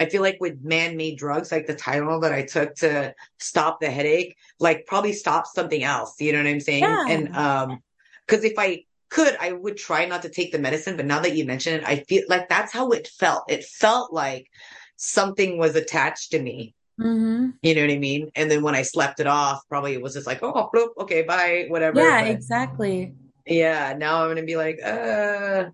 I feel like with man-made drugs, like the Tylenol that I took to stop the headache, like probably stop something else. You know what I'm saying? Yeah. And, um, cause if I, could, I would try not to take the medicine. But now that you mention it, I feel like that's how it felt. It felt like something was attached to me. Mm-hmm. You know what I mean? And then when I slept it off, probably it was just like, oh, bloop, okay, bye, whatever. Yeah, but, exactly. Yeah. Now I'm going to be like, uh,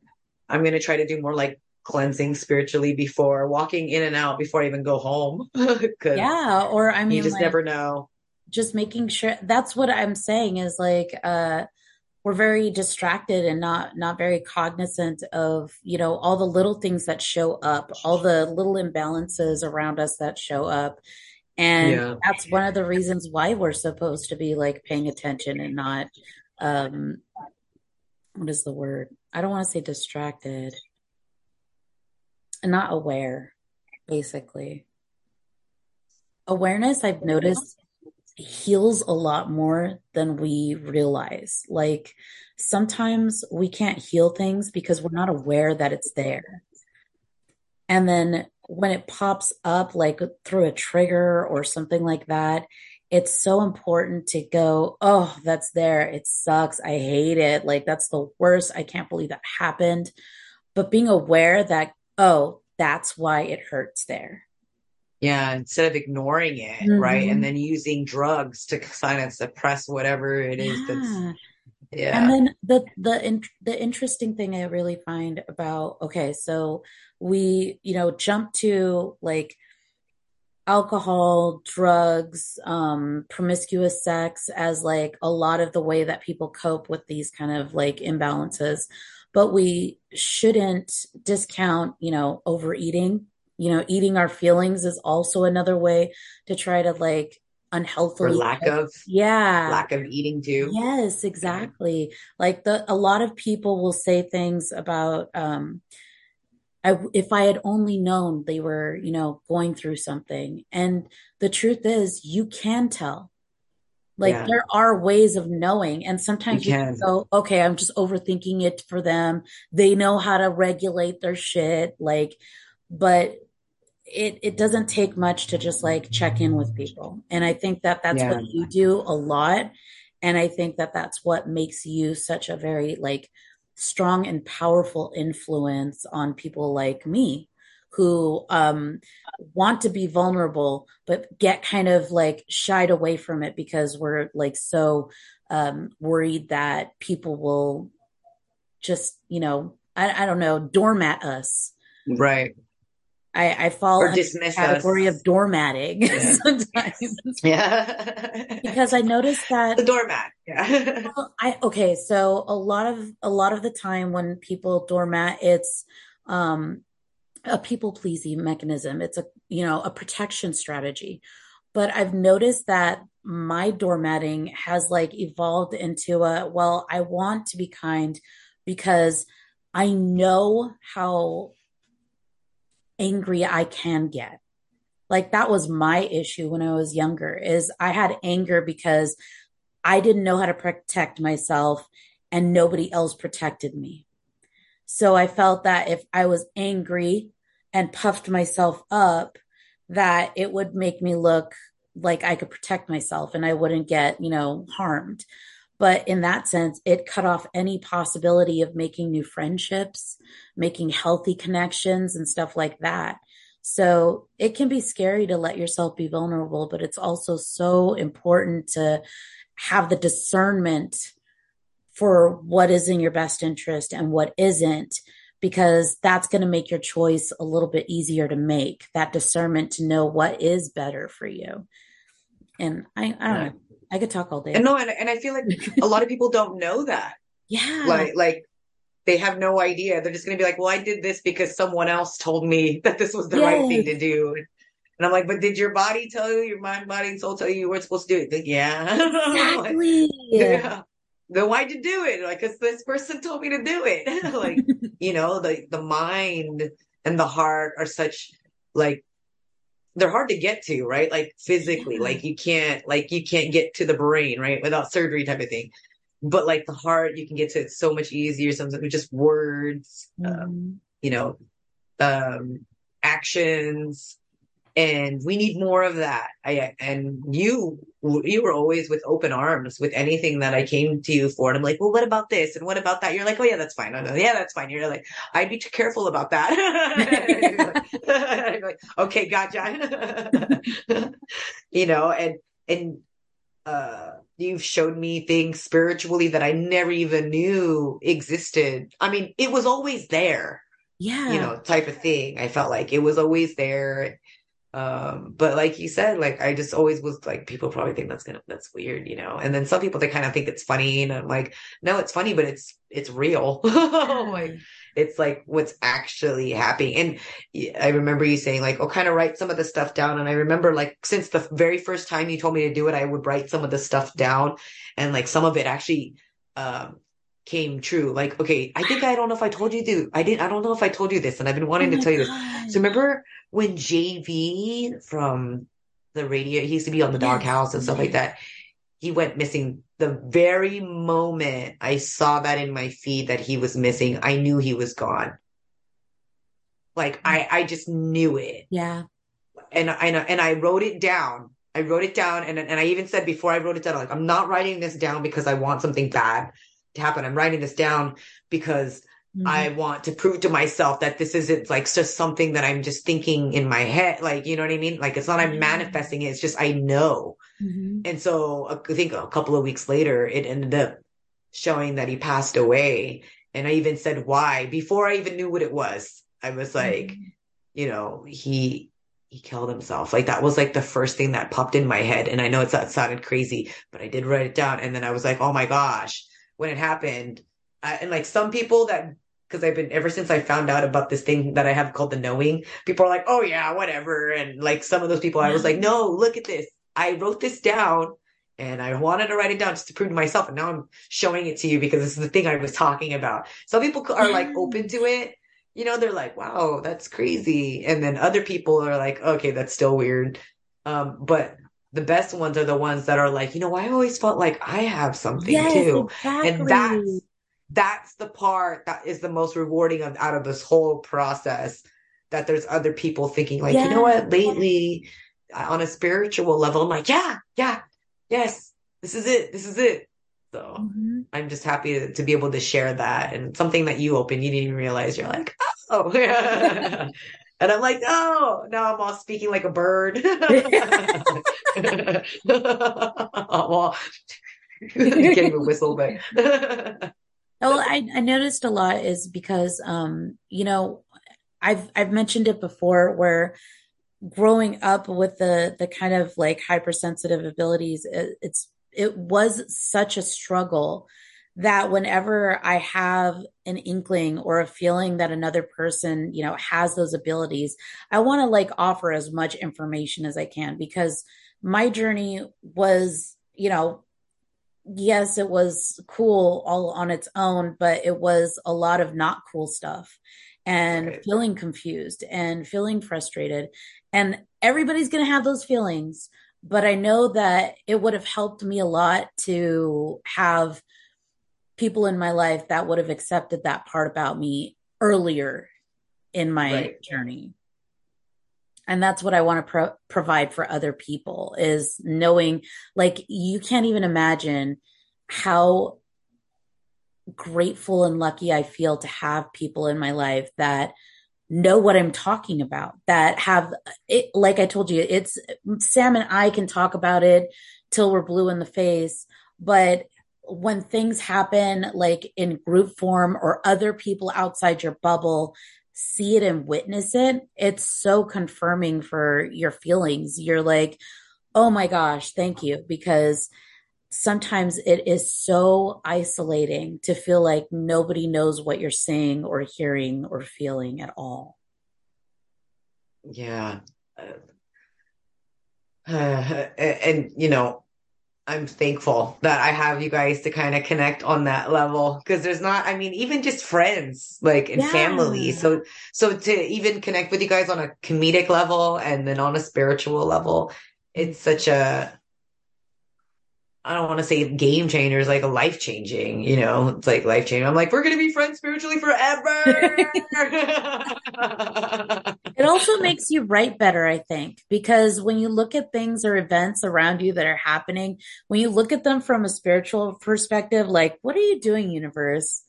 I'm going to try to do more like cleansing spiritually before walking in and out before I even go home. yeah. Or I mean, you just like, never know. Just making sure that's what I'm saying is like, uh, we're very distracted and not not very cognizant of you know all the little things that show up all the little imbalances around us that show up. And yeah. that's one of the reasons why we're supposed to be like paying attention and not um what is the word? I don't want to say distracted. Not aware basically. Awareness i've noticed heals a lot more than we realize. Like sometimes we can't heal things because we're not aware that it's there. And then when it pops up, like through a trigger or something like that, it's so important to go, oh, that's there. It sucks. I hate it. Like, that's the worst. I can't believe that happened. But being aware that, oh, that's why it hurts there. Yeah, instead of ignoring it, mm-hmm. right? And then using drugs to kind of suppress whatever it is yeah. that's yeah. And then the the the interesting thing I really find about okay, so we, you know, jump to like alcohol, drugs, um, promiscuous sex as like a lot of the way that people cope with these kind of like imbalances. But we shouldn't discount, you know, overeating you know eating our feelings is also another way to try to like unhealthily or lack of yeah lack of eating too yes exactly like the a lot of people will say things about um I, if I had only known they were, you know, going through something. And the truth is, you can tell. Like yeah. there are ways of knowing, and sometimes you, you can go, okay, I'm just overthinking it for them. They know how to regulate their shit. Like, but it it doesn't take much to just like check in with people. And i think that that's yeah. what you do a lot. And i think that that's what makes you such a very like strong and powerful influence on people like me who um want to be vulnerable but get kind of like shied away from it because we're like so um worried that people will just you know I, I don't know doormat us. Right I, I fall in the category us. of doormatting yeah. sometimes. Yeah. because I noticed that the doormat. Yeah. well, I okay, so a lot of a lot of the time when people doormat, it's um a people pleasing mechanism. It's a you know a protection strategy. But I've noticed that my doormatting has like evolved into a well, I want to be kind because I know how angry I can get. Like that was my issue when I was younger is I had anger because I didn't know how to protect myself and nobody else protected me. So I felt that if I was angry and puffed myself up, that it would make me look like I could protect myself and I wouldn't get, you know, harmed. But in that sense, it cut off any possibility of making new friendships, making healthy connections and stuff like that. So it can be scary to let yourself be vulnerable, but it's also so important to have the discernment for what is in your best interest and what isn't, because that's going to make your choice a little bit easier to make that discernment to know what is better for you. And I, I don't know. I could talk all day. And no, and, and I feel like a lot of people don't know that. Yeah. Like, like they have no idea. They're just going to be like, well, I did this because someone else told me that this was the yes. right thing to do. And I'm like, but did your body tell you, your mind, body, and soul tell you you weren't supposed to do it? Like, yeah. Exactly. like, yeah. Then why'd you do it? Like, cause this person told me to do it. like, you know, the, the mind and the heart are such like they're hard to get to, right? Like physically, like you can't, like you can't get to the brain, right? Without surgery type of thing. But like the heart, you can get to it so much easier. Sometimes with just words, um, mm-hmm. um, you know, um, actions, and we need more of that. I, and you you were always with open arms with anything that I came to you for. And I'm like, well, what about this? And what about that? You're like, oh yeah, that's fine. I know. Yeah, that's fine. You're like, I'd be too careful about that. like, okay, gotcha. you know, and, and, uh, you've showed me things spiritually that I never even knew existed. I mean, it was always there. Yeah. You know, type of thing. I felt like it was always there um, but like you said, like I just always was like, people probably think that's gonna that's weird, you know. And then some people they kind of think it's funny, and I'm like, no, it's funny, but it's it's real. like it's like what's actually happening. And I remember you saying like, oh, kind of write some of the stuff down. And I remember like since the very first time you told me to do it, I would write some of the stuff down, and like some of it actually um came true. Like, okay, I think I don't know if I told you. I didn't. I don't know if I told you this, and I've been wanting oh to tell God. you this. So remember when JV from the radio, he used to be on the doghouse and stuff like that. He went missing the very moment I saw that in my feed that he was missing. I knew he was gone. Like I, mm. I just knew it. Yeah. And I, and I wrote it down. I wrote it down, and and I even said before I wrote it down, like I'm not writing this down because I want something bad happen. I'm writing this down because Mm-hmm. I want to prove to myself that this isn't like just something that I'm just thinking in my head. Like, you know what I mean? Like, it's not I'm mm-hmm. manifesting it. It's just I know. Mm-hmm. And so I think a couple of weeks later, it ended up showing that he passed away. And I even said why before I even knew what it was. I was like, mm-hmm. you know, he he killed himself. Like that was like the first thing that popped in my head. And I know it's that sounded crazy, but I did write it down. And then I was like, oh my gosh, when it happened, and like some people that because I've been ever since I found out about this thing that I have called the knowing, people are like, oh yeah, whatever. And like some of those people, I was like, no, look at this. I wrote this down and I wanted to write it down just to prove to myself. And now I'm showing it to you because this is the thing I was talking about. Some people are like open to it. You know, they're like, wow, that's crazy. And then other people are like, okay, that's still weird. Um, but the best ones are the ones that are like, you know, I always felt like I have something yes, too. Exactly. And that's that's the part that is the most rewarding of out of this whole process that there's other people thinking like yeah. you know what lately on a spiritual level i'm like yeah yeah yes this is it this is it so mm-hmm. i'm just happy to, to, be able to share that and something that you open you didn't even realize you're like oh and i'm like oh now i'm all speaking like a bird. Well you can't even whistle but well, I, I noticed a lot is because, um, you know, I've, I've mentioned it before where growing up with the, the kind of like hypersensitive abilities, it, it's, it was such a struggle that whenever I have an inkling or a feeling that another person, you know, has those abilities, I want to like offer as much information as I can because my journey was, you know, yes, it was cool all on its own, but it was a lot of not cool stuff and right. feeling confused and feeling frustrated. And everybody's going to have those feelings. But I know that it would have helped me a lot to have people in my life that would have accepted that part about me earlier in my right. journey and that's what i want to pro- provide for other people is knowing like you can't even imagine how grateful and lucky i feel to have people in my life that know what i'm talking about that have it like i told you it's sam and i can talk about it till we're blue in the face but when things happen like in group form or other people outside your bubble see it and witness it, it's so confirming for your feelings. You're like, oh my gosh, thank you. Because sometimes it is so isolating to feel like nobody knows what you're saying or hearing or feeling at all. Yeah. Uh, and, you know, I'm thankful that I have you guys to kind of connect on that level because there's not, I mean, even just friends, like and yeah. family. So, so to even connect with you guys on a comedic level and then on a spiritual level, it's such a, I don't want to say game changers, like a life changing, you know, it's like life changing. I'm like, we're going to be friends spiritually forever. it also makes you write better, I think, because when you look at things or events around you that are happening, when you look at them from a spiritual perspective, like, what are you doing, universe?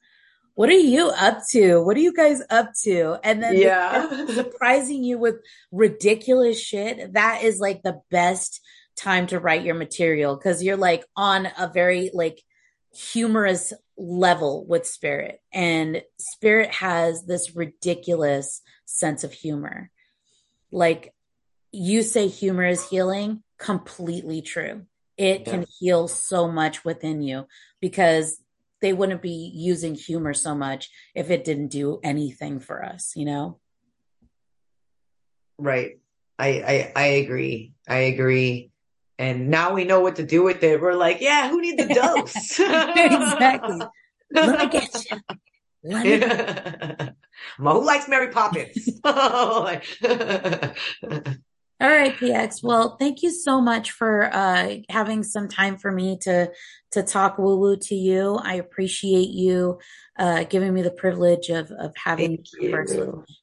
What are you up to? What are you guys up to? And then yeah. surprising you with ridiculous shit. That is like the best time to write your material because you're like on a very like humorous level with spirit. And spirit has this ridiculous sense of humor. Like you say humor is healing completely true. It yeah. can heal so much within you because they wouldn't be using humor so much if it didn't do anything for us you know? Right. I i, I agree. I agree and now we know what to do with it. We're like, yeah, who needs a dose? exactly. Let me get you. Let me get who likes Mary Poppins? All right, PX. Well, thank you so much for uh, having some time for me to to talk woo woo to you. I appreciate you uh, giving me the privilege of of having thank you converse with me.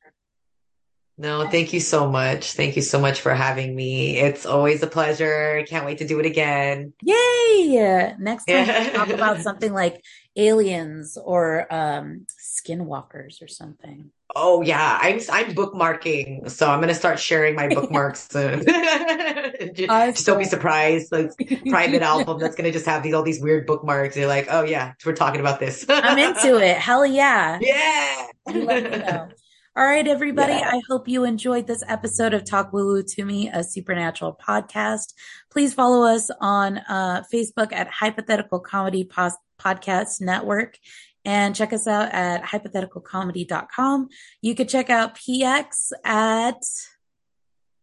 No, thank you so much. Thank you so much for having me. It's always a pleasure. Can't wait to do it again. Yay! Next time yeah. talk about something like aliens or um skinwalkers or something. Oh yeah, I'm I'm bookmarking, so I'm gonna start sharing my bookmarks soon. just, just don't be surprised. Like private album that's gonna just have these all these weird bookmarks. You're like, oh yeah, we're talking about this. I'm into it. Hell yeah. Yeah. Let me know. All right, everybody. Yeah. I hope you enjoyed this episode of Talk Woo Woo to Me, a supernatural podcast. Please follow us on uh, Facebook at Hypothetical Comedy Pos- Podcast Network and check us out at hypotheticalcomedy.com. You could check out PX at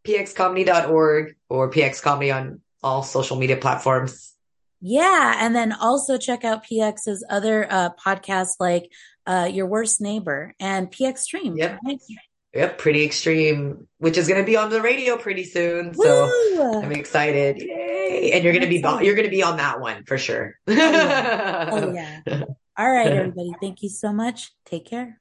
pxcomedy.org or PX Comedy on all social media platforms. Yeah. And then also check out PX's other uh, podcasts like uh, Your Worst Neighbor and PX Stream. Yep. Yep, pretty extreme, which is going to be on the radio pretty soon. So Woo! I'm excited. Yay! And you're going to be you're going to be on that one for sure. oh, yeah. oh yeah. All right, everybody. Thank you so much. Take care.